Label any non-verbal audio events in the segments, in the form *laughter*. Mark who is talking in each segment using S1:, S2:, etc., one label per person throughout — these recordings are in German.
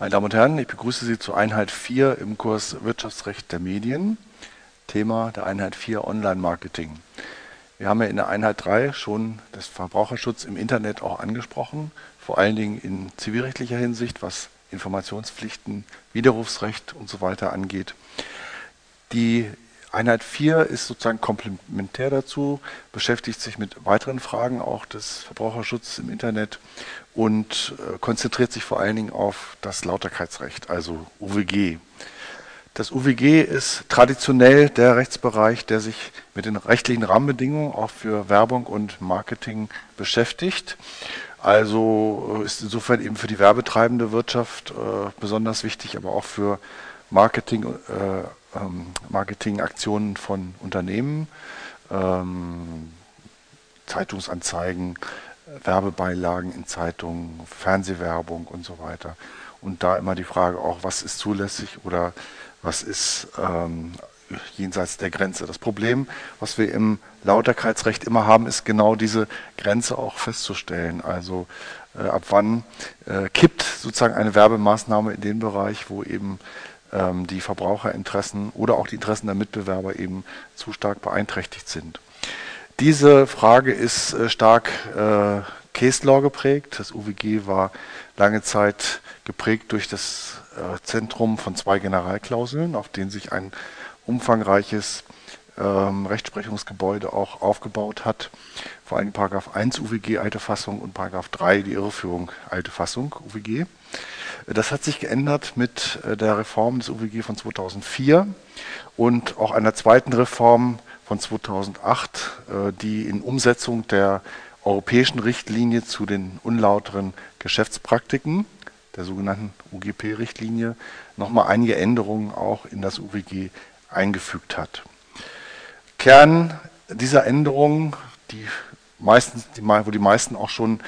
S1: Meine Damen und Herren, ich begrüße Sie zu Einheit 4 im Kurs Wirtschaftsrecht der Medien. Thema der Einheit 4 Online-Marketing. Wir haben ja in der Einheit 3 schon das Verbraucherschutz im Internet auch angesprochen, vor allen Dingen in zivilrechtlicher Hinsicht, was Informationspflichten, Widerrufsrecht und so weiter angeht. Die Einheit 4 ist sozusagen komplementär dazu, beschäftigt sich mit weiteren Fragen auch des Verbraucherschutzes im Internet und äh, konzentriert sich vor allen Dingen auf das Lauterkeitsrecht, also UWG. Das UWG ist traditionell der Rechtsbereich, der sich mit den rechtlichen Rahmenbedingungen auch für Werbung und Marketing beschäftigt. Also äh, ist insofern eben für die werbetreibende Wirtschaft äh, besonders wichtig, aber auch für Marketing, äh, ähm, Marketingaktionen von Unternehmen, ähm, Zeitungsanzeigen, Werbebeilagen in Zeitungen, Fernsehwerbung und so weiter. Und da immer die Frage auch, was ist zulässig oder was ist ähm, jenseits der Grenze. Das Problem, was wir im Lauterkeitsrecht immer haben, ist genau diese Grenze auch festzustellen. Also äh, ab wann äh, kippt sozusagen eine Werbemaßnahme in den Bereich, wo eben die Verbraucherinteressen oder auch die Interessen der Mitbewerber eben zu stark beeinträchtigt sind. Diese Frage ist äh, stark äh, Case Law geprägt. Das UWG war lange Zeit geprägt durch das äh, Zentrum von zwei Generalklauseln, auf denen sich ein umfangreiches ähm, Rechtsprechungsgebäude auch aufgebaut hat. Vor allem Paragraph 1 UWG alte Fassung und Paragraph 3 die Irreführung alte Fassung UWG. Das hat sich geändert mit äh, der Reform des UWG von 2004 und auch einer zweiten Reform von 2008, äh, die in Umsetzung der europäischen Richtlinie zu den unlauteren Geschäftspraktiken, der sogenannten UGP-Richtlinie, nochmal einige Änderungen auch in das UWG eingefügt hat. Kern dieser Änderungen, die meistens, die, wo die meisten auch schon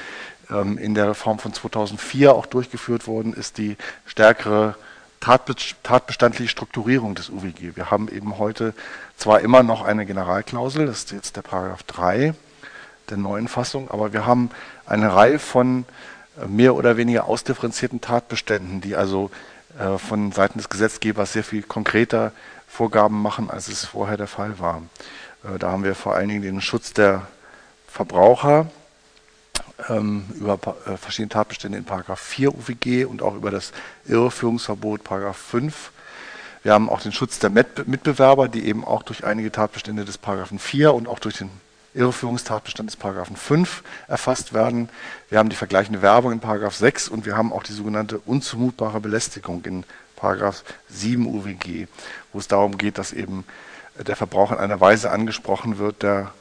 S1: in der Reform von 2004 auch durchgeführt worden ist, die stärkere tatbestandliche Strukturierung des UWG. Wir haben eben heute zwar immer noch eine Generalklausel, das ist jetzt der Paragraph 3 der neuen Fassung, aber wir haben eine Reihe von äh, mehr oder weniger ausdifferenzierten Tatbeständen, die also äh, von Seiten des Gesetzgebers sehr viel konkreter Vorgaben machen, als es vorher der Fall war. Äh, da haben wir vor allen Dingen den Schutz der Verbraucher, ähm, über äh, verschiedene Tatbestände in Paragraph 4 UWG und auch über das Irreführungsverbot Paragraph 5. Wir haben auch den Schutz der Mitbewerber, die eben auch durch einige Tatbestände des Paragraphen 4 und auch durch den Irreführungstatbestand des Paragraphen 5 erfasst werden. Wir haben die vergleichende Werbung in Paragraph 6 und wir haben auch die sogenannte unzumutbare Belästigung in Paragraph 7 UWG, wo es darum geht, dass eben der Verbraucher in einer Weise angesprochen wird, der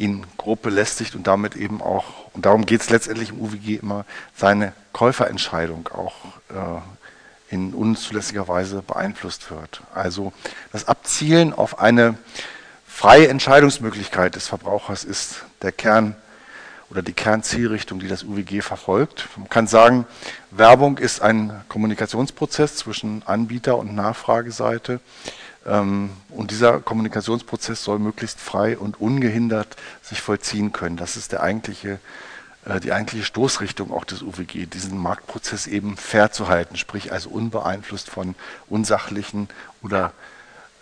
S1: ihn grob belästigt und damit eben auch, und darum geht es letztendlich im UWG immer, seine Käuferentscheidung auch äh, in unzulässiger Weise beeinflusst wird. Also das Abzielen auf eine freie Entscheidungsmöglichkeit des Verbrauchers ist der Kern oder die Kernzielrichtung, die das UWG verfolgt. Man kann sagen, Werbung ist ein Kommunikationsprozess zwischen Anbieter und Nachfrageseite. Ähm, und dieser Kommunikationsprozess soll möglichst frei und ungehindert sich vollziehen können. Das ist der eigentliche, äh, die eigentliche Stoßrichtung auch des UWG, diesen Marktprozess eben fair zu halten, sprich also unbeeinflusst von unsachlichen oder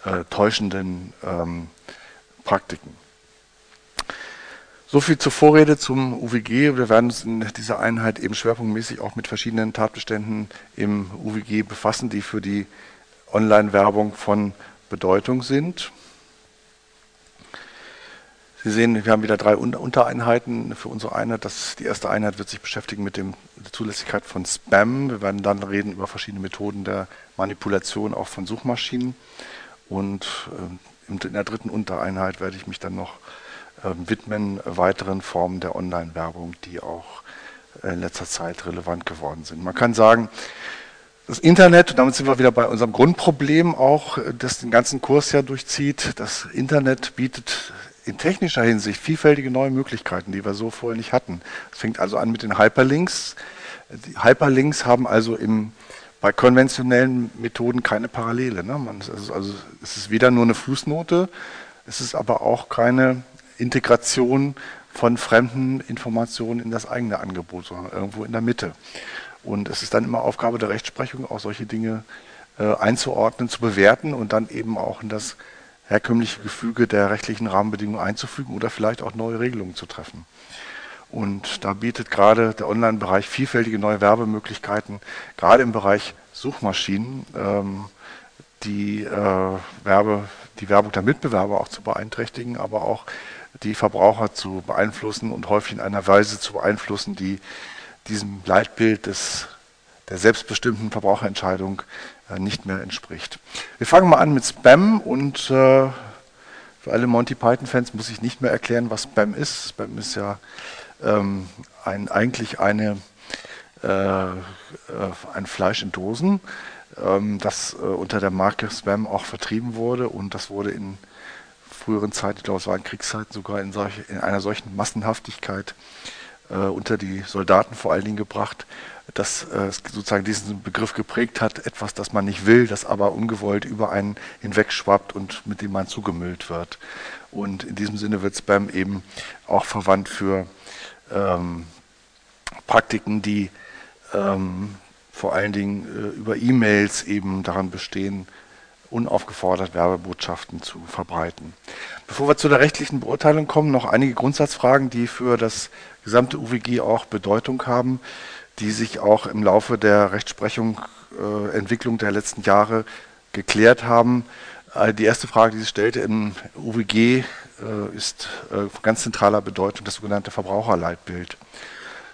S1: äh, täuschenden ähm, Praktiken. So viel zur Vorrede zum UWG. Wir werden uns in dieser Einheit eben schwerpunktmäßig auch mit verschiedenen Tatbeständen im UWG befassen, die für die Online-Werbung von Bedeutung sind. Sie sehen, wir haben wieder drei Untereinheiten für unsere Einheit. Das, die erste Einheit wird sich beschäftigen mit dem, der Zulässigkeit von Spam. Wir werden dann reden über verschiedene Methoden der Manipulation auch von Suchmaschinen. Und äh, in der dritten Untereinheit werde ich mich dann noch äh, widmen weiteren Formen der Online-Werbung, die auch in letzter Zeit relevant geworden sind. Man kann sagen, das Internet, und damit sind wir wieder bei unserem Grundproblem auch, das den ganzen Kurs ja durchzieht. Das Internet bietet in technischer Hinsicht vielfältige neue Möglichkeiten, die wir so vorher nicht hatten. Es fängt also an mit den Hyperlinks. Die Hyperlinks haben also im, bei konventionellen Methoden keine Parallele. Ne? Man, also, also es ist weder nur eine Fußnote, es ist aber auch keine Integration von fremden Informationen in das eigene Angebot, sondern irgendwo in der Mitte. Und es ist dann immer Aufgabe der Rechtsprechung, auch solche Dinge äh, einzuordnen, zu bewerten und dann eben auch in das herkömmliche Gefüge der rechtlichen Rahmenbedingungen einzufügen oder vielleicht auch neue Regelungen zu treffen. Und da bietet gerade der Online-Bereich vielfältige neue Werbemöglichkeiten, gerade im Bereich Suchmaschinen, ähm, die, äh, Werbe, die Werbung der Mitbewerber auch zu beeinträchtigen, aber auch die Verbraucher zu beeinflussen und häufig in einer Weise zu beeinflussen, die diesem Leitbild des, der selbstbestimmten Verbraucherentscheidung äh, nicht mehr entspricht. Wir fangen mal an mit Spam und äh, für alle Monty Python-Fans muss ich nicht mehr erklären, was Spam ist. Spam ist ja ähm, ein, eigentlich eine, äh, äh ein Fleisch in Dosen, ähm, das äh, unter der Marke Spam auch vertrieben wurde und das wurde in früheren Zeiten, ich glaube es war in Kriegszeiten sogar in, solche, in einer solchen Massenhaftigkeit äh, unter die Soldaten vor allen Dingen gebracht, dass äh, sozusagen diesen Begriff geprägt hat, etwas, das man nicht will, das aber ungewollt über einen hinwegschwappt und mit dem man zugemüllt wird. Und in diesem Sinne wird Spam eben auch verwandt für ähm, Praktiken, die ähm, vor allen Dingen äh, über E-Mails eben daran bestehen, unaufgefordert Werbebotschaften zu verbreiten. Bevor wir zu der rechtlichen Beurteilung kommen, noch einige Grundsatzfragen, die für das gesamte UWG auch Bedeutung haben, die sich auch im Laufe der Rechtsprechung, äh, Entwicklung der letzten Jahre geklärt haben. Äh, die erste Frage, die sich stellte im UWG, äh, ist äh, von ganz zentraler Bedeutung das sogenannte Verbraucherleitbild.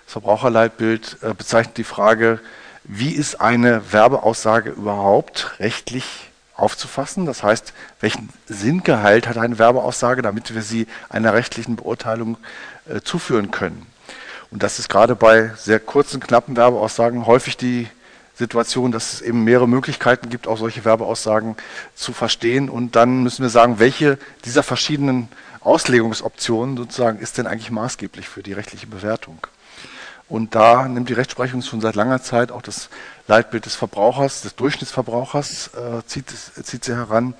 S1: Das Verbraucherleitbild äh, bezeichnet die Frage, wie ist eine Werbeaussage überhaupt rechtlich aufzufassen? Das heißt, welchen Sinngehalt hat eine Werbeaussage, damit wir sie einer rechtlichen Beurteilung äh, zuführen können? Und das ist gerade bei sehr kurzen, knappen Werbeaussagen häufig die Situation, dass es eben mehrere Möglichkeiten gibt, auch solche Werbeaussagen zu verstehen. Und dann müssen wir sagen, welche dieser verschiedenen Auslegungsoptionen sozusagen ist denn eigentlich maßgeblich für die rechtliche Bewertung. Und da nimmt die Rechtsprechung schon seit langer Zeit auch das Leitbild des Verbrauchers, des Durchschnittsverbrauchers, äh, zieht, zieht sie heran,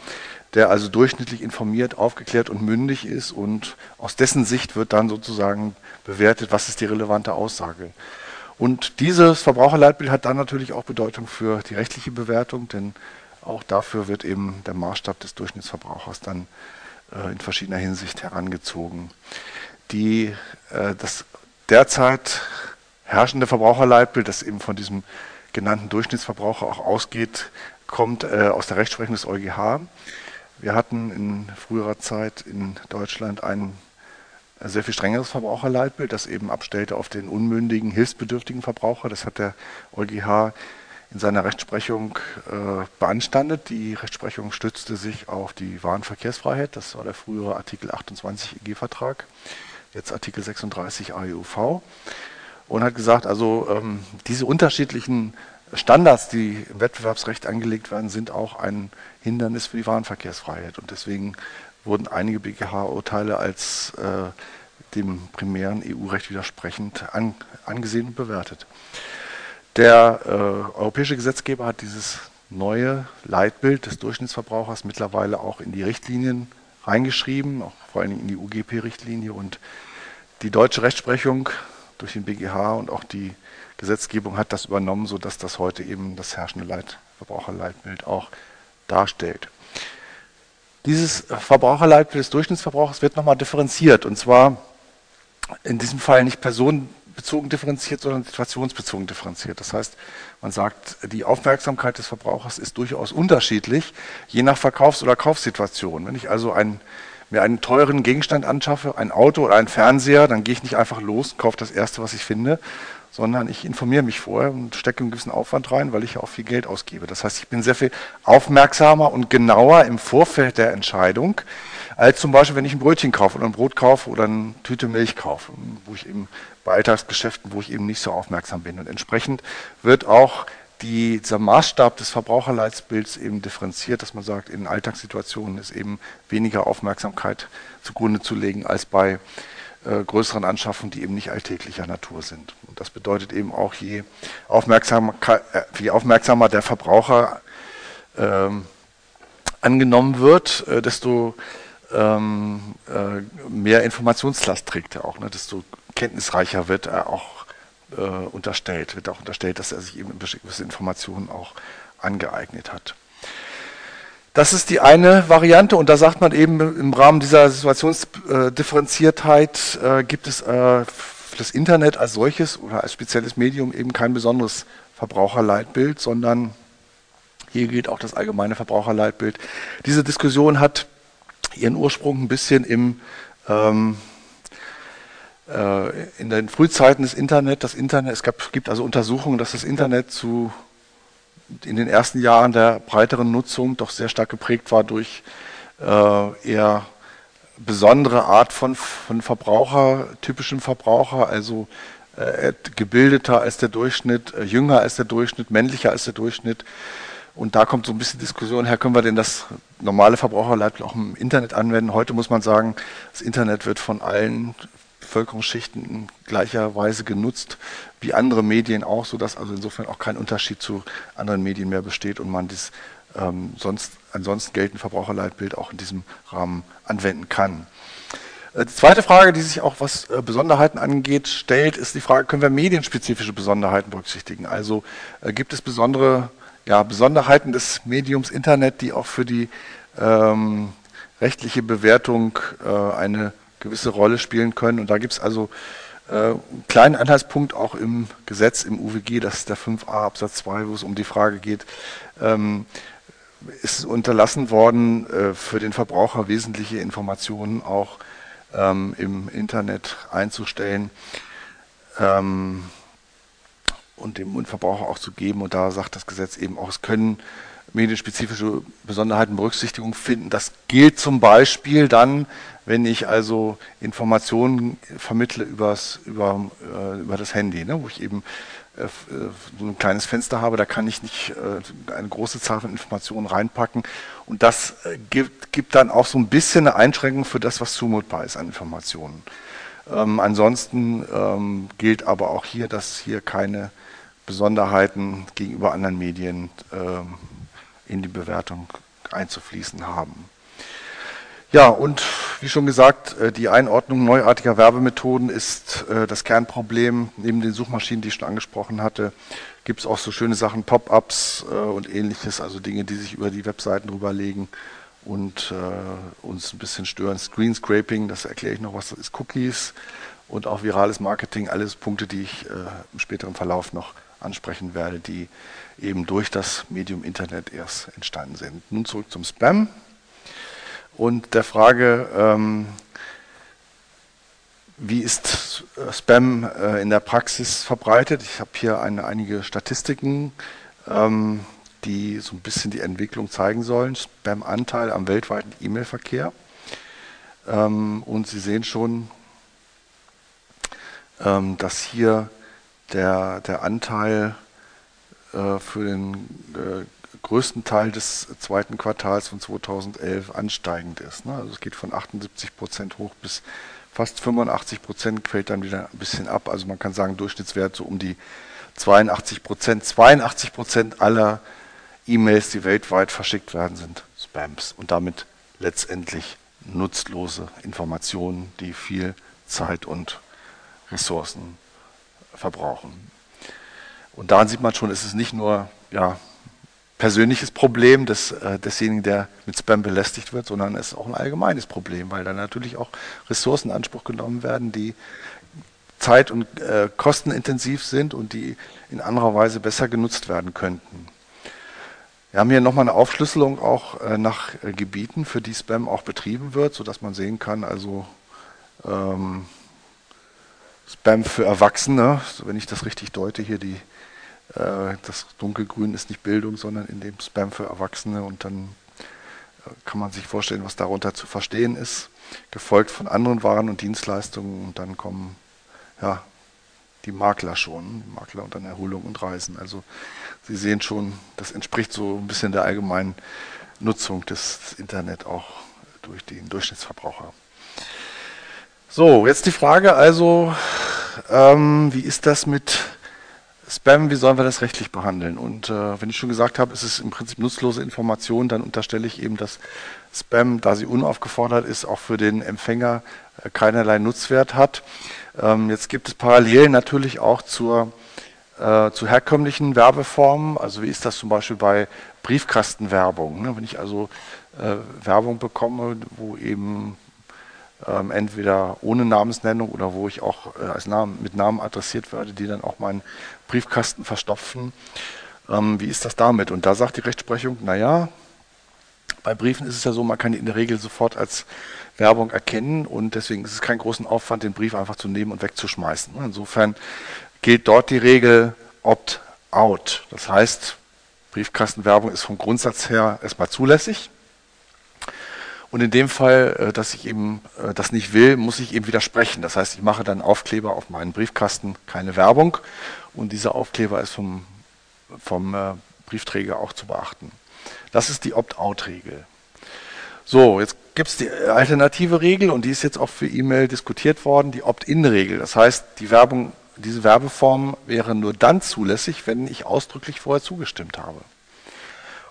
S1: der also durchschnittlich informiert, aufgeklärt und mündig ist. Und aus dessen Sicht wird dann sozusagen bewertet, was ist die relevante Aussage. Und dieses Verbraucherleitbild hat dann natürlich auch Bedeutung für die rechtliche Bewertung, denn auch dafür wird eben der Maßstab des Durchschnittsverbrauchers dann äh, in verschiedener Hinsicht herangezogen. Die, äh, das derzeit herrschende Verbraucherleitbild, das eben von diesem genannten Durchschnittsverbraucher auch ausgeht, kommt äh, aus der Rechtsprechung des EuGH. Wir hatten in früherer Zeit in Deutschland ein sehr viel strengeres Verbraucherleitbild, das eben abstellte auf den unmündigen, hilfsbedürftigen Verbraucher. Das hat der EuGH in seiner Rechtsprechung äh, beanstandet. Die Rechtsprechung stützte sich auf die Warenverkehrsfreiheit. Das war der frühere Artikel 28 EG-Vertrag, jetzt Artikel 36 AEUV und hat gesagt, also ähm, diese unterschiedlichen Standards, die im Wettbewerbsrecht angelegt werden, sind auch ein Hindernis für die Warenverkehrsfreiheit. Und deswegen wurden einige BGH-Urteile als äh, dem primären EU-Recht widersprechend an, angesehen und bewertet. Der äh, europäische Gesetzgeber hat dieses neue Leitbild des Durchschnittsverbrauchers mittlerweile auch in die Richtlinien reingeschrieben, auch vor allem in die UGP-Richtlinie. Und die deutsche Rechtsprechung durch den BGH und auch die Gesetzgebung hat das übernommen, sodass das heute eben das herrschende Leit Verbraucherleitbild auch darstellt. Dieses Verbraucherleitbild des Durchschnittsverbrauchers wird nochmal differenziert und zwar in diesem Fall nicht personenbezogen differenziert, sondern situationsbezogen differenziert. Das heißt, man sagt, die Aufmerksamkeit des Verbrauchers ist durchaus unterschiedlich, je nach Verkaufs- oder Kaufsituation. Wenn ich also ein mir einen teuren Gegenstand anschaffe, ein Auto oder einen Fernseher, dann gehe ich nicht einfach los und kaufe das Erste, was ich finde, sondern ich informiere mich vorher und stecke einen gewissen Aufwand rein, weil ich ja auch viel Geld ausgebe. Das heißt, ich bin sehr viel aufmerksamer und genauer im Vorfeld der Entscheidung, als zum Beispiel, wenn ich ein Brötchen kaufe oder ein Brot kaufe oder eine Tüte Milch kaufe, wo ich eben bei Alltagsgeschäften, wo ich eben nicht so aufmerksam bin. Und entsprechend wird auch die, dieser Maßstab des Verbraucherleitsbilds eben differenziert, dass man sagt, in Alltagssituationen ist eben weniger Aufmerksamkeit zugrunde zu legen als bei äh, größeren Anschaffungen, die eben nicht alltäglicher Natur sind. Und das bedeutet eben auch, je aufmerksamer, äh, je aufmerksamer der Verbraucher ähm, angenommen wird, äh, desto ähm, äh, mehr Informationslast trägt er auch, ne? desto kenntnisreicher wird er auch äh, unterstellt. Wird auch unterstellt, dass er sich eben gewisse Informationen auch angeeignet hat. Das ist die eine Variante und da sagt man eben im Rahmen dieser Situationsdifferenziertheit äh, gibt es äh, für das Internet als solches oder als spezielles Medium eben kein besonderes Verbraucherleitbild, sondern hier gilt auch das allgemeine Verbraucherleitbild. Diese Diskussion hat ihren Ursprung ein bisschen im ähm, äh, in den Frühzeiten des Internet, das Internet, es gab, gibt also Untersuchungen, dass das Internet zu in den ersten Jahren der breiteren Nutzung doch sehr stark geprägt war durch äh, eher besondere Art von, von Verbraucher, typischen Verbraucher, also äh, gebildeter als der Durchschnitt, äh, jünger als der Durchschnitt, männlicher als der Durchschnitt. Und da kommt so ein bisschen Diskussion her, können wir denn das normale Verbraucherleitbild auch im Internet anwenden? Heute muss man sagen, das Internet wird von allen Bevölkerungsschichten in gleicher Weise genutzt wie andere Medien auch, sodass also insofern auch kein Unterschied zu anderen Medien mehr besteht und man das ähm, sonst, ansonsten geltende Verbraucherleitbild auch in diesem Rahmen anwenden kann. Äh, die zweite Frage, die sich auch was äh, Besonderheiten angeht, stellt, ist die Frage, können wir medienspezifische Besonderheiten berücksichtigen? Also äh, gibt es besondere ja, Besonderheiten des Mediums Internet, die auch für die ähm, rechtliche Bewertung äh, eine gewisse Rolle spielen können. Und da gibt es also äh, einen kleinen Anhaltspunkt auch im Gesetz, im UWG, das ist der 5a Absatz 2, wo es um die Frage geht, ähm, ist unterlassen worden, äh, für den Verbraucher wesentliche Informationen auch ähm, im Internet einzustellen ähm, und dem Verbraucher auch zu geben. Und da sagt das Gesetz eben auch, es können medienspezifische Besonderheiten Berücksichtigung finden. Das gilt zum Beispiel dann, wenn ich also Informationen vermittle übers, über, äh, über das Handy, ne, wo ich eben äh, so ein kleines Fenster habe, da kann ich nicht äh, eine große Zahl von Informationen reinpacken. Und das äh, gibt, gibt dann auch so ein bisschen eine Einschränkung für das, was zumutbar ist an Informationen. Ähm, ansonsten ähm, gilt aber auch hier, dass hier keine Besonderheiten gegenüber anderen Medien ähm, in die Bewertung einzufließen haben. Ja, und wie schon gesagt, äh, die Einordnung neuartiger Werbemethoden ist äh, das Kernproblem. Neben den Suchmaschinen, die ich schon angesprochen hatte, gibt es auch so schöne Sachen, Pop-ups äh, und ähnliches, also Dinge, die sich über die Webseiten rüberlegen und uns ein bisschen stören. Screen Scraping, das erkläre ich noch, was das ist, Cookies und auch virales Marketing, alles Punkte, die ich im späteren Verlauf noch ansprechen werde, die eben durch das Medium Internet erst entstanden sind. Nun zurück zum Spam und der Frage, ähm, wie ist Spam äh, in der Praxis verbreitet? Ich habe hier eine, einige Statistiken, ähm, die so ein bisschen die Entwicklung zeigen sollen. Spam-Anteil am weltweiten E-Mail-Verkehr. Ähm, und Sie sehen schon, ähm, dass hier der, der Anteil äh, für den äh, größten Teil des zweiten Quartals von 2011 ansteigend ist. Ne? Also es geht von 78 Prozent hoch bis fast 85 Prozent, fällt dann wieder ein bisschen ab. Also man kann sagen, Durchschnittswert so um die 82 Prozent. 82 Prozent aller E-Mails, die weltweit verschickt werden, sind Spams und damit letztendlich nutzlose Informationen, die viel Zeit und Ressourcen verbrauchen. Und daran sieht man schon, es ist nicht nur ja, persönliches Problem des, äh, desjenigen, der mit Spam belästigt wird, sondern es ist auch ein allgemeines Problem, weil da natürlich auch Ressourcen in Anspruch genommen werden, die zeit- und äh, kostenintensiv sind und die in anderer Weise besser genutzt werden könnten. Wir haben hier nochmal eine Aufschlüsselung auch äh, nach Gebieten, für die Spam auch betrieben wird, sodass man sehen kann, also ähm, Spam für Erwachsene, wenn ich das richtig deute, hier die äh, das Dunkelgrün ist nicht Bildung, sondern in dem Spam für Erwachsene und dann äh, kann man sich vorstellen, was darunter zu verstehen ist, gefolgt von anderen Waren und Dienstleistungen und dann kommen ja, die Makler schon, die Makler und dann Erholung und Reisen. Also Sie sehen schon, das entspricht so ein bisschen der allgemeinen Nutzung des Internet auch durch den Durchschnittsverbraucher. So, jetzt die Frage also, ähm, wie ist das mit Spam, wie sollen wir das rechtlich behandeln? Und äh, wenn ich schon gesagt habe, es ist im Prinzip nutzlose Information, dann unterstelle ich eben, dass Spam, da sie unaufgefordert ist, auch für den Empfänger äh, keinerlei Nutzwert hat. Ähm, jetzt gibt es Parallelen natürlich auch zur, äh, zu herkömmlichen Werbeformen. Also wie ist das zum Beispiel bei Briefkastenwerbung? Ne? Wenn ich also äh, Werbung bekomme, wo eben ähm, entweder ohne Namensnennung oder wo ich auch äh, als Namen, mit Namen adressiert werde, die dann auch meinen Briefkasten verstopfen. Ähm, wie ist das damit? Und da sagt die Rechtsprechung, naja, bei Briefen ist es ja so, man kann die in der Regel sofort als Werbung erkennen und deswegen ist es kein großen Aufwand, den Brief einfach zu nehmen und wegzuschmeißen. Insofern gilt dort die Regel Opt-out. Das heißt, Briefkastenwerbung ist vom Grundsatz her erstmal zulässig. Und in dem Fall, äh, dass ich eben äh, das nicht will, muss ich eben widersprechen. Das heißt, ich mache dann Aufkleber auf meinen Briefkasten, keine Werbung. Und dieser Aufkleber ist vom, vom äh, Briefträger auch zu beachten. Das ist die Opt-out-Regel. So, jetzt gibt es die alternative Regel und die ist jetzt auch für E-Mail diskutiert worden, die Opt-in-Regel. Das heißt, die Werbung, diese Werbeform wäre nur dann zulässig, wenn ich ausdrücklich vorher zugestimmt habe.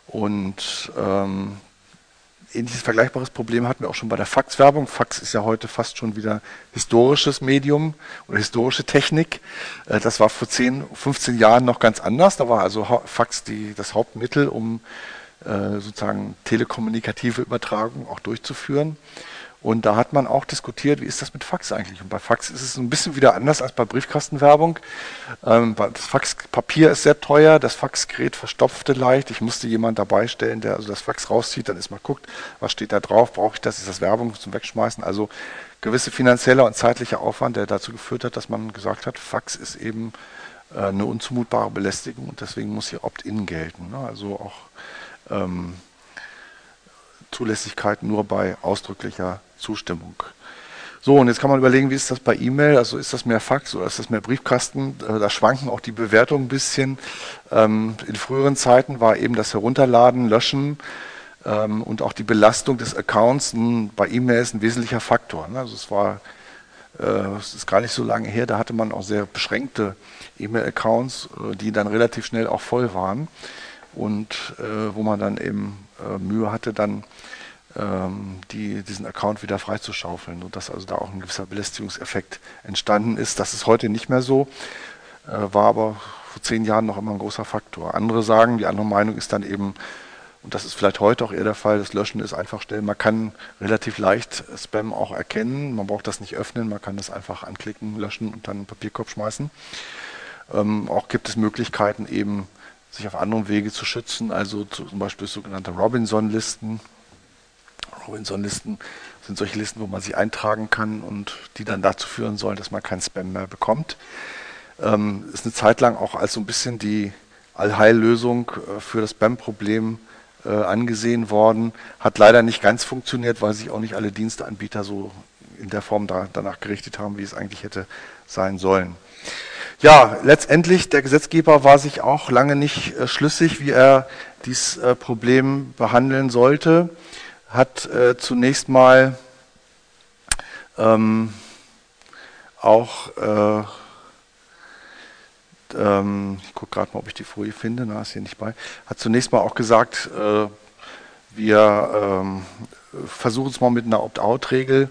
S1: Und ähm, ähnliches vergleichbares Problem hatten wir auch schon bei der Faxwerbung. Fax ist ja heute fast schon wieder historisches Medium oder historische Technik. Äh, das war vor 10, 15 Jahren noch ganz anders. Da war also Fax die, das Hauptmittel, um äh, sozusagen telekommunikative Übertragung auch durchzuführen. Und da hat man auch diskutiert, wie ist das mit Fax eigentlich? Und bei Fax ist es ein bisschen wieder anders als bei Briefkastenwerbung. Ähm, das Faxpapier ist sehr teuer, das Faxgerät verstopfte leicht. Ich musste jemanden dabei stellen, der also das Fax rauszieht, dann ist mal guckt, was steht da drauf, brauche ich das, ist das Werbung zum Wegschmeißen? Also gewisse finanzieller und zeitlicher Aufwand, der dazu geführt hat, dass man gesagt hat, Fax ist eben äh, eine unzumutbare Belästigung und deswegen muss hier Opt-in gelten. Ne? Also auch ähm, Zulässigkeit nur bei ausdrücklicher Zustimmung. So, und jetzt kann man überlegen, wie ist das bei E-Mail? Also ist das mehr Fax oder ist das mehr Briefkasten? Äh, da schwanken auch die Bewertungen ein bisschen. Ähm, in früheren Zeiten war eben das Herunterladen, Löschen ähm, und auch die Belastung des Accounts bei E-Mails ein wesentlicher Faktor. Ne? Also es war, äh, es ist gar nicht so lange her, da hatte man auch sehr beschränkte E-Mail-Accounts, äh, die dann relativ schnell auch voll waren und wo man dann eben Mühe hatte, dann ähm, die, diesen Account wieder freizuschaufeln und dass also da auch ein gewisser Belästigungseffekt entstanden ist. Das ist heute nicht mehr so, äh, war aber vor zehn Jahren noch immer ein großer Faktor. Andere sagen, die andere Meinung ist dann eben, und das ist vielleicht heute auch eher der Fall, das Löschen ist einfach stellen. Man kann relativ leicht Spam auch erkennen, man braucht das nicht öffnen, man kann das einfach anklicken, löschen und dann einen Papierkorb schmeißen. Ähm, auch gibt es Möglichkeiten eben, sich auf anderen Wege zu schützen, also zum Beispiel sogenannte Robinson-Listen, Robinson-Listen sind solche Listen, wo man sich eintragen kann und die dann dazu führen sollen, dass man keinen Spam mehr bekommt. Ähm, ist eine Zeit lang auch als so ein bisschen die Allheillösung äh, für das Spam-Problem äh, angesehen worden. Hat leider nicht ganz funktioniert, weil sich auch nicht alle Diensteanbieter so in der Form da, danach gerichtet haben, wie es eigentlich hätte sein sollen. Ja, letztendlich, der Gesetzgeber war sich auch lange nicht äh, schlüssig, wie er dieses äh, Problem behandeln sollte hat äh, zunächst mal ähm, auch, äh, ähm, ich gucke gerade mal, ob ich die Folie finde, na, ist hier nicht bei, hat zunächst mal auch gesagt, äh, wir ähm, versuchen es mal mit einer Opt-out-Regel.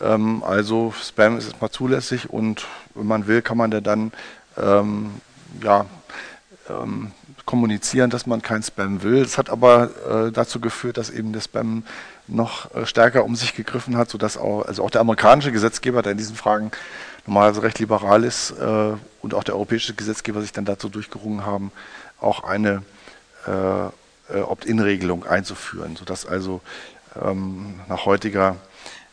S1: Ähm, also Spam ist erstmal zulässig und wenn man will, kann man da dann ähm, ja, ähm, kommunizieren, dass man kein Spam will. Es hat aber äh, dazu geführt, dass eben der Spam noch äh, stärker um sich gegriffen hat, sodass auch, also auch der amerikanische Gesetzgeber, der in diesen Fragen normalerweise recht liberal ist, äh, und auch der europäische Gesetzgeber sich dann dazu durchgerungen haben, auch eine äh, äh, Opt-in-Regelung einzuführen, sodass also ähm, nach heutiger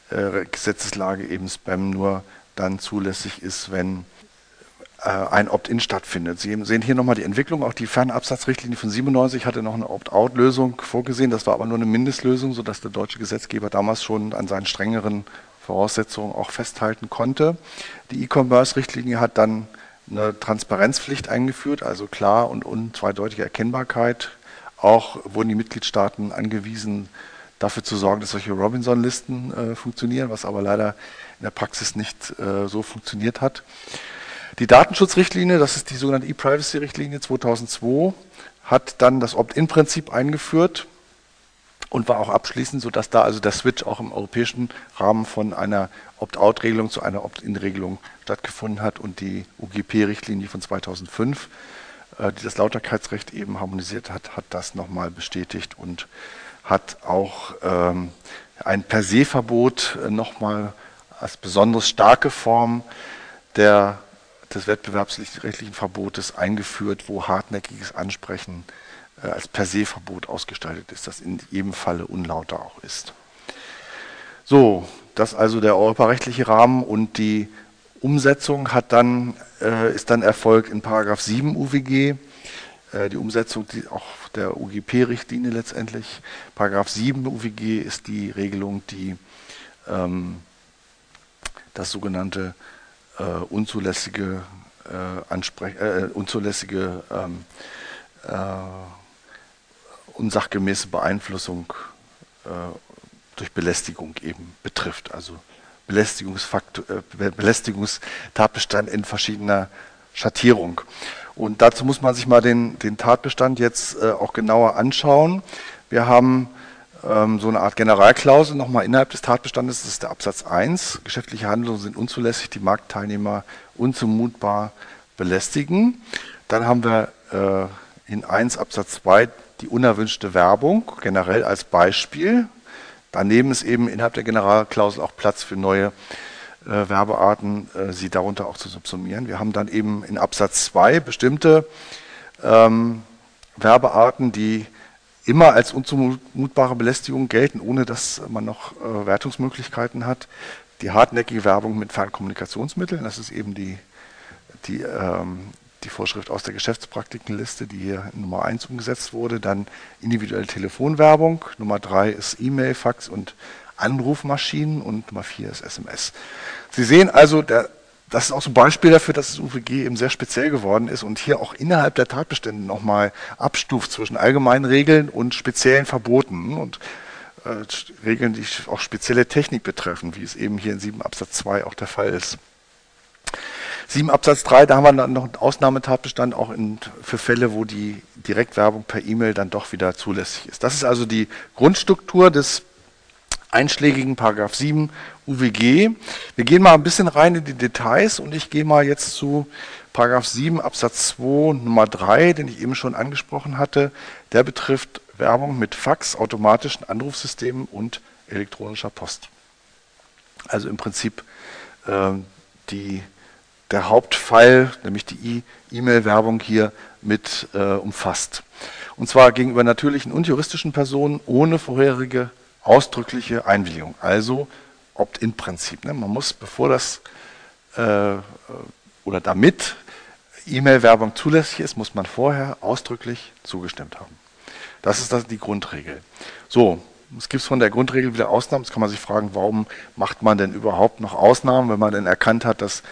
S1: äh, Gesetzeslage eben Spam nur dann zulässig ist, wenn ein Opt-in stattfindet. Sie sehen hier nochmal die Entwicklung. Auch die Fernabsatzrichtlinie von 97 hatte noch eine Opt-out-Lösung vorgesehen. Das war aber nur eine Mindestlösung, sodass der deutsche Gesetzgeber damals schon an seinen strengeren Voraussetzungen auch festhalten konnte. Die E-Commerce-Richtlinie hat dann eine Transparenzpflicht eingeführt, also klar und unzweideutige Erkennbarkeit. Auch wurden die Mitgliedstaaten angewiesen, dafür zu sorgen, dass solche Robinson-Listen äh, funktionieren, was aber leider in der Praxis nicht äh, so funktioniert hat. Die Datenschutzrichtlinie, das ist die sogenannte E-Privacy-Richtlinie 2002, hat dann das Opt-in-Prinzip eingeführt und war auch abschließend, sodass da also der Switch auch im europäischen Rahmen von einer Opt-out-Regelung zu einer Opt-in-Regelung stattgefunden hat und die UGP-Richtlinie von 2005, äh, die das Lauterkeitsrecht eben harmonisiert hat, hat das nochmal bestätigt und hat auch ähm, ein Per se-Verbot äh, nochmal als besonders starke Form der, des wettbewerbsrechtlichen Verbotes eingeführt, wo hartnäckiges Ansprechen äh, als Per se-Verbot ausgestaltet ist, das in jedem Falle unlauter auch ist. So, das also der europarechtliche Rahmen und die Umsetzung hat dann, äh, ist dann erfolgt in Paragraph 7 UWG. Äh, die Umsetzung die auch der UGP-Richtlinie letztendlich. Paragraph 7 UWG ist die Regelung, die ähm, das sogenannte äh, unzulässige, äh, Ansprech äh, unzulässige ähm, äh, unsachgemäße Beeinflussung äh, durch Belästigung eben betrifft. Also Belästigungsfaktor, äh, Belästigungstatbestand in verschiedener Schattierung. Und dazu muss man sich mal den, den Tatbestand jetzt auch genauer anschauen. Wir haben ähm, so eine Art Generalklausel nochmal innerhalb des Tatbestandes, das ist der Absatz 1. Geschäftliche Handlungen sind unzulässig, die Marktteilnehmer unzumutbar belästigen. Dann haben wir äh, in 1 Absatz 2 die unerwünschte Werbung, generell als Beispiel. Daneben ist eben innerhalb der Generalklausel auch Platz für neue äh, Werbearten, äh, sie darunter auch zu subsumieren. Wir haben dann eben in Absatz 2 bestimmte ähm, Werbearten, die immer als unzumutbare Belästigung gelten, ohne dass man noch äh, Wertungsmöglichkeiten hat. Die hartnäckige Werbung mit Fernkommunikationsmitteln, das ist eben die, die ähm, die Vorschrift aus der Geschäftspraktikenliste, die hier in Nummer 1 umgesetzt wurde. Dann individuelle Telefonwerbung. Nummer 3 ist E-Mail, Fax und Anrufmaschinen. Und Nummer 4 ist SMS. Sie sehen also, der, das ist auch so ein Beispiel dafür, dass das UWG eben sehr speziell geworden ist und hier auch innerhalb der Tatbestände nochmal abstuft zwischen allgemeinen Regeln und speziellen Verboten und äh, Regeln, die auch spezielle Technik betreffen, wie es eben hier in 7 Absatz 2 auch der Fall ist. 7 Absatz 3, da haben wir dann noch einen Ausnahmetatbestand auch in, für Fälle, wo die Direktwerbung per E-Mail dann doch wieder zulässig ist. Das ist also die Grundstruktur des einschlägigen Paragraph 7 UWG. Wir gehen mal ein bisschen rein in die Details und ich gehe mal jetzt zu Paragraph 7 Absatz 2 Nummer 3, den ich eben schon angesprochen hatte. Der betrifft Werbung mit Fax, automatischen Anrufsystemen und elektronischer Post. Also im Prinzip äh, die der Hauptfall, nämlich die E-Mail-Werbung hier mit äh, umfasst. Und zwar gegenüber natürlichen und juristischen Personen ohne vorherige ausdrückliche Einwilligung. Also Opt-in-Prinzip. Ne? Man muss, bevor das äh, oder damit E-Mail-Werbung zulässig ist, muss man vorher ausdrücklich zugestimmt haben. Das ist das, die Grundregel. So, es gibt von der Grundregel wieder Ausnahmen. Jetzt kann man sich fragen, warum macht man denn überhaupt noch Ausnahmen, wenn man denn erkannt hat, dass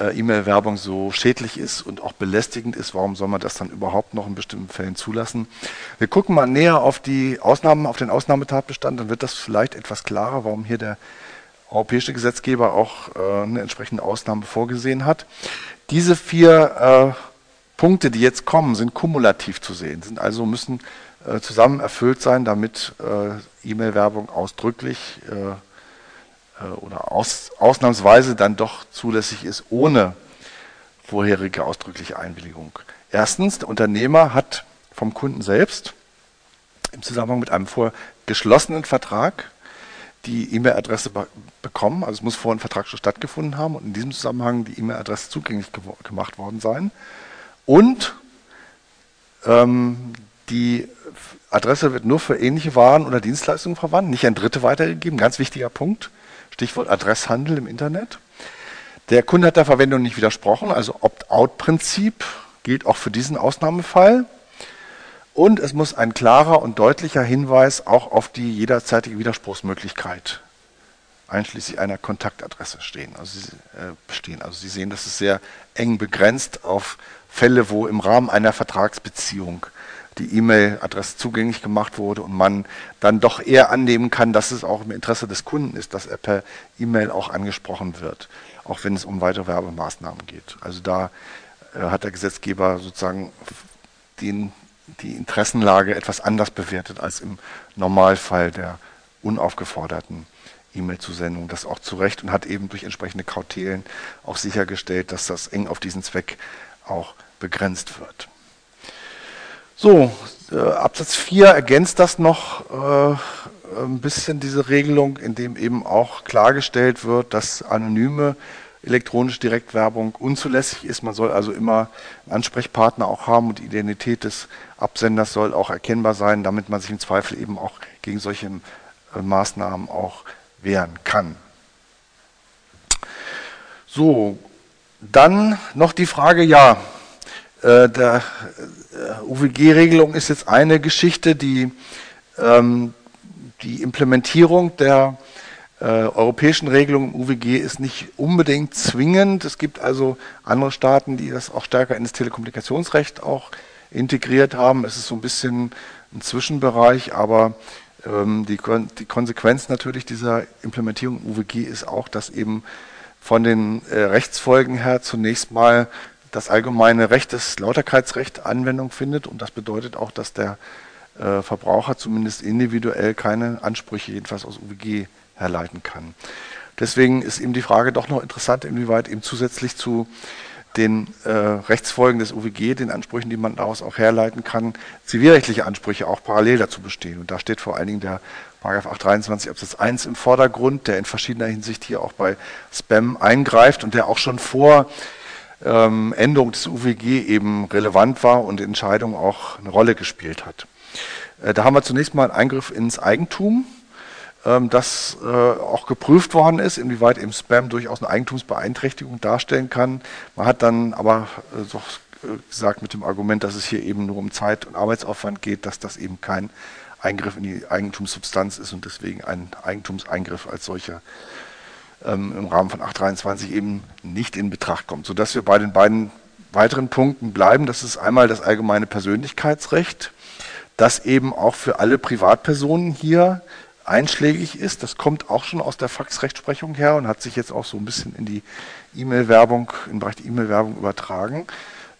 S1: äh, E-Mail-Werbung so schädlich ist und auch belästigend ist, warum soll man das dann überhaupt noch in bestimmten Fällen zulassen? Wir gucken mal näher auf die Ausnahmen, auf den Ausnahmetatbestand, dann wird das vielleicht etwas klarer, warum hier der europäische Gesetzgeber auch äh, eine entsprechende Ausnahme vorgesehen hat. Diese vier äh, Punkte, die jetzt kommen, sind kumulativ zu sehen, sind also müssen äh, zusammen erfüllt sein, damit äh, E-Mail-Werbung ausdrücklich äh, oder aus, ausnahmsweise dann doch zulässig ist, ohne vorherige ausdrückliche Einwilligung. Erstens, der Unternehmer hat vom Kunden selbst im Zusammenhang mit einem vorgeschlossenen Vertrag die E-Mail-Adresse be bekommen. Also es muss vorher ein Vertrag schon stattgefunden haben und in diesem Zusammenhang die E-Mail-Adresse zugänglich gemacht worden sein. Und ähm, die Adresse wird nur für ähnliche Waren oder Dienstleistungen verwandt, nicht an Dritte weitergegeben. Ganz wichtiger Punkt. Stichwort Adresshandel im Internet. Der Kunde hat der Verwendung nicht widersprochen, also Opt-out-Prinzip gilt auch für diesen Ausnahmefall. Und es muss ein klarer und deutlicher Hinweis auch auf die jederzeitige Widerspruchsmöglichkeit einschließlich einer Kontaktadresse stehen, also Sie, äh, bestehen. Also Sie sehen, das ist sehr eng begrenzt auf Fälle, wo im Rahmen einer Vertragsbeziehung die E-Mail-Adresse zugänglich gemacht wurde und man dann doch eher annehmen kann, dass es auch im Interesse des Kunden ist, dass er per E-Mail auch angesprochen wird, auch wenn es um weitere Werbemaßnahmen geht. Also da äh, hat der Gesetzgeber sozusagen den, die Interessenlage etwas anders bewertet als im Normalfall der unaufgeforderten E-Mail-Zusendung. Das auch zu Recht und hat eben durch entsprechende Kautelen auch sichergestellt, dass das eng auf diesen Zweck auch begrenzt wird. So, äh, Absatz 4 ergänzt das noch äh, ein bisschen diese Regelung, indem eben auch klargestellt wird, dass anonyme elektronische Direktwerbung unzulässig ist. Man soll also immer einen Ansprechpartner auch haben und die Identität des Absenders soll auch erkennbar sein, damit man sich im Zweifel eben auch gegen solche äh, Maßnahmen auch wehren kann. So, dann noch die Frage, ja, äh, der äh, UWG-Regelung ist jetzt eine Geschichte, die ähm, die Implementierung der äh, europäischen Regelung im UWG ist nicht unbedingt zwingend. Es gibt also andere Staaten, die das auch stärker in das Telekommunikationsrecht auch integriert haben. Es ist so ein bisschen ein Zwischenbereich, aber ähm, die, die, Konsequenz natürlich dieser Implementierung im UWG ist auch, dass eben von den äh, Rechtsfolgen her zunächst mal das allgemeine Recht, das Lauterkeitsrecht Anwendung findet und das bedeutet auch, dass der äh, Verbraucher zumindest individuell keine Ansprüche jedenfalls aus UWG herleiten kann. Deswegen ist eben die Frage doch noch interessant, inwieweit eben zusätzlich zu den äh, Rechtsfolgen des UWG, den Ansprüchen, die man daraus auch herleiten kann, zivilrechtliche Ansprüche auch parallel dazu bestehen. Und da steht vor allen Dingen der Paragraph 823 Absatz 1 im Vordergrund, der in verschiedener Hinsicht hier auch bei Spam eingreift und der auch schon vor ähm, Änderung des UWG eben relevant war und Entscheidungen auch eine Rolle gespielt hat. Äh, da haben wir zunächst mal einen Eingriff ins Eigentum ähm, das äh, auch geprüft worden ist, inwieweit eben Spam durchaus eine Eigentumsbeeinträchtigung darstellen kann. Man hat dann aber äh, so gesagt mit dem Argument, dass es hier eben nur um Zeit und Arbeitsaufwand geht, dass das eben kein Eingriff in die Eigentumssubstanz ist und deswegen ein Eigentumseingriff als solcher ähm, im Rahmen von 823 eben nicht in Betracht kommt. Sodass wir bei den beiden weiteren Punkten bleiben. Das ist einmal das allgemeine Persönlichkeitsrecht, das eben auch für alle Privatpersonen hier einschlägig ist. Das kommt auch schon aus der Faxrechtsprechung her und hat sich jetzt auch so ein bisschen in die E-Mail-Werbung, im Bereich der E-Mail-Werbung übertragen.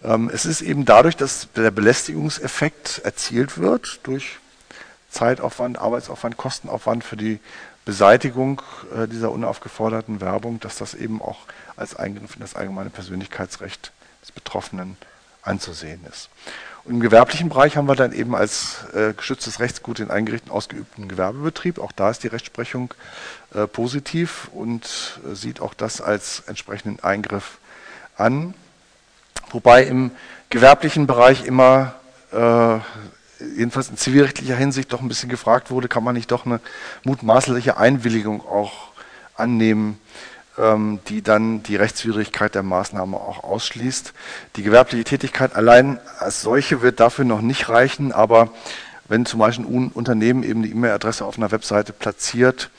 S1: Ähm, es ist eben dadurch, dass der Belästigungseffekt erzielt wird durch Zeitaufwand, Arbeitsaufwand, Kostenaufwand für die Beseitigung äh, dieser unaufgeforderten Werbung, dass das eben auch als Eingriff in das allgemeine Persönlichkeitsrecht des Betroffenen anzusehen ist. Und Im gewerblichen Bereich haben wir dann eben als äh, geschütztes Rechtsgut den eingerichteten ausgeübten Gewerbebetrieb. Auch da ist die Rechtsprechung äh, positiv und sieht auch das als entsprechenden Eingriff an. Wobei im gewerblichen Bereich immer, jedenfalls in zivilrechtlicher Hinsicht, doch ein bisschen gefragt wurde, kann man nicht doch eine mutmaßliche Einwilligung auch annehmen, ähm, die dann die Rechtswidrigkeit der Maßnahme auch ausschließt. Die gewerbliche Tätigkeit allein als solche wird dafür noch nicht reichen, aber wenn zum Beispiel ein Unternehmen eben die E-Mail-Adresse auf einer Webseite platziert,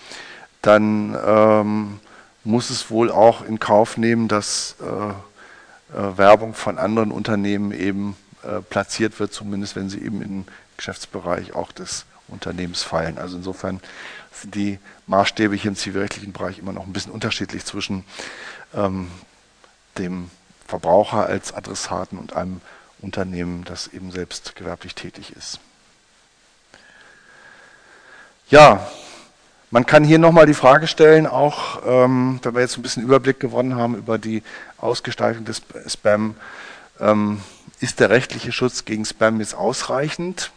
S1: dann ähm, muss es wohl auch in Kauf nehmen, dass äh, äh, Werbung von anderen Unternehmen eben äh, platziert wird, zumindest wenn sie eben im Geschäftsbereich auch des Unternehmens fallen. Also insofern sind die Maßstäbe hier im zivilrechtlichen Bereich immer noch ein bisschen unterschiedlich zwischen ähm, dem Verbraucher als Adressaten und einem Unternehmen, das eben selbst gewerblich tätig ist. Ja, man kann hier nochmal die Frage stellen, auch ähm, wenn wir jetzt ein bisschen Überblick gewonnen haben über die Ausgestaltung des Spam, ähm, ist der rechtliche Schutz gegen Spam jetzt ausreichend?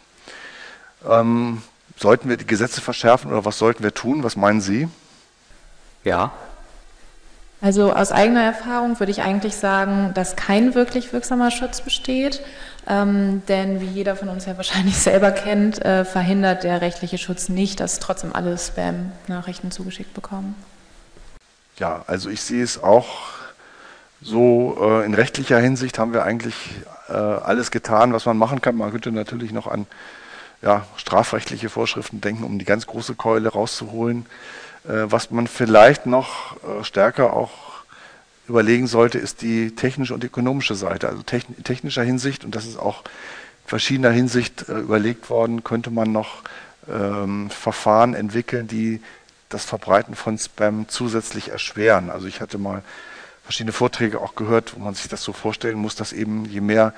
S1: Ähm, Sollten wir die Gesetze verschärfen oder was sollten wir tun? Was meinen Sie?
S2: Ja. Also aus eigener Erfahrung würde ich eigentlich sagen, dass kein wirklich wirksamer Schutz besteht. Ähm, denn wie jeder von uns ja *laughs* wahrscheinlich selber kennt, äh, verhindert der rechtliche Schutz nicht, dass trotzdem alle Spam-Nachrichten zugeschickt bekommen.
S1: Ja, also ich sehe es auch so, äh, in rechtlicher Hinsicht haben wir eigentlich äh, alles getan, was man machen kann. Man könnte natürlich noch an ja, strafrechtliche Vorschriften denken, um die ganz große Keule rauszuholen. Äh, was man vielleicht noch äh, stärker auch überlegen sollte, ist die technische und ökonomische Seite. Also techn technischer Hinsicht, und das ist auch verschiedener Hinsicht äh, überlegt worden, könnte man noch ähm, Verfahren entwickeln, die das Verbreiten von Spam zusätzlich erschweren. Also ich hatte mal verschiedene Vorträge auch gehört, wo man sich das so vorstellen muss, dass eben je mehr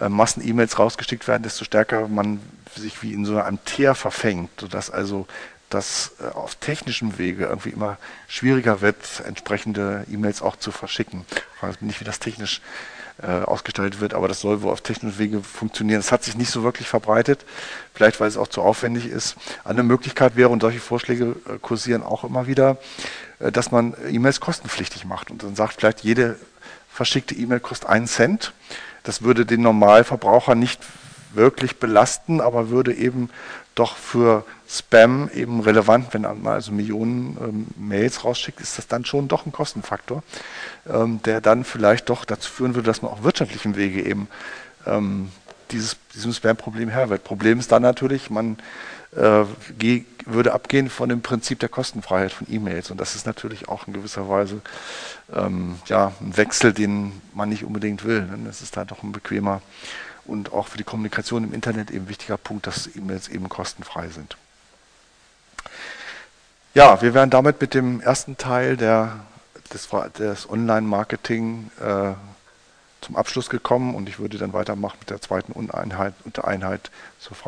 S1: äh, Massen-E-Mails rausgeschickt werden, desto stärker man sich wie in so einem Teer verfängt, sodass also das äh, auf technischem Wege irgendwie immer schwieriger wird, entsprechende E-Mails auch zu verschicken. Ich mich nicht, wie das technisch äh, ausgestaltet wird, aber das soll wohl auf technischen Wege funktionieren. Das hat sich nicht so wirklich verbreitet, vielleicht weil es auch zu aufwendig ist. Eine Möglichkeit wäre, und solche Vorschläge äh, kursieren auch immer wieder, dass man E-Mails kostenpflichtig macht und dann sagt vielleicht, jede verschickte E-Mail kostet einen Cent. Das würde den Normalverbraucher nicht wirklich belasten, aber würde eben doch für Spam eben relevant, wenn man also Millionen ähm, Mails rausschickt, ist das dann schon doch ein Kostenfaktor, ähm, der dann vielleicht doch dazu führen würde, dass man auf wirtschaftlichem Wege eben ähm, dieses, diesem Spam-Problem Herr wird. Problem ist dann natürlich, man äh, würde abgehen von dem Prinzip der Kostenfreiheit von E-Mails. Und das ist natürlich auch in gewisser Weise ähm, ja, ein Wechsel, den man nicht unbedingt will. Ne? Es ist da doch ein bequemer und auch für die Kommunikation im Internet eben wichtiger Punkt, dass E-Mails eben kostenfrei sind. Ja, wir wären damit mit dem ersten Teil der, des, des Online-Marketing äh, zum Abschluss gekommen und ich würde dann weitermachen mit der zweiten Einheit, Untereinheit zur Frage.